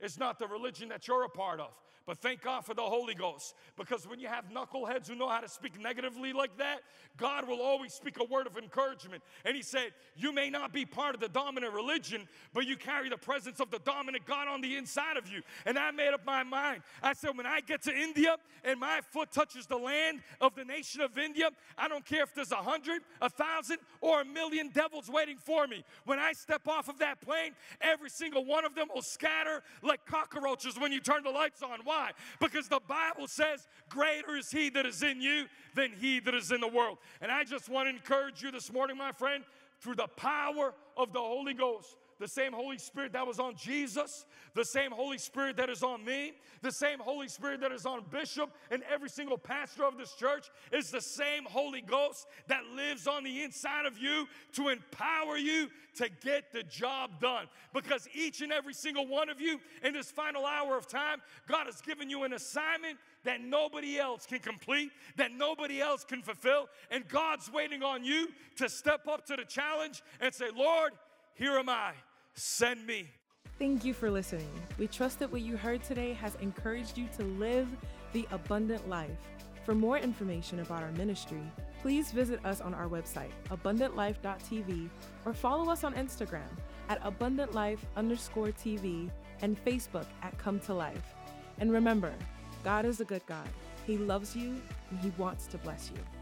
is not the religion that you're a part of. But thank God for the Holy Ghost because when you have knuckleheads who know how to speak negatively like that, God will always speak a word of encouragement. And He said, You may not be part of the dominant religion, but you carry the presence of the dominant God on the inside of you. And I made up my mind. I said, When I get to India and my foot touches the land of the nation of India, I don't care if there's a hundred, a thousand, or a million devils waiting for me. When I step off of that plane, every single one of them will scatter like cockroaches when you turn the lights on. Why? Because the Bible says, Greater is He that is in you than He that is in the world. And I just want to encourage you this morning, my friend, through the power of the Holy Ghost the same Holy Spirit that was on Jesus, the same Holy Spirit that is on me, the same Holy Spirit that is on Bishop and every single pastor of this church is the same Holy Ghost that lives on the inside of you to empower you to get the job done. Because each and every single one of you in this final hour of time, God has given you an assignment that nobody else can complete, that nobody else can fulfill. And God's waiting on you to step up to the challenge and say, Lord, here am I, send me. Thank you for listening. We trust that what you heard today has encouraged you to live the abundant life. For more information about our ministry, please visit us on our website, abundantlife.tv, or follow us on Instagram at abundantlife underscore TV and Facebook at Come to Life. And remember, God is a good God. He loves you and He wants to bless you.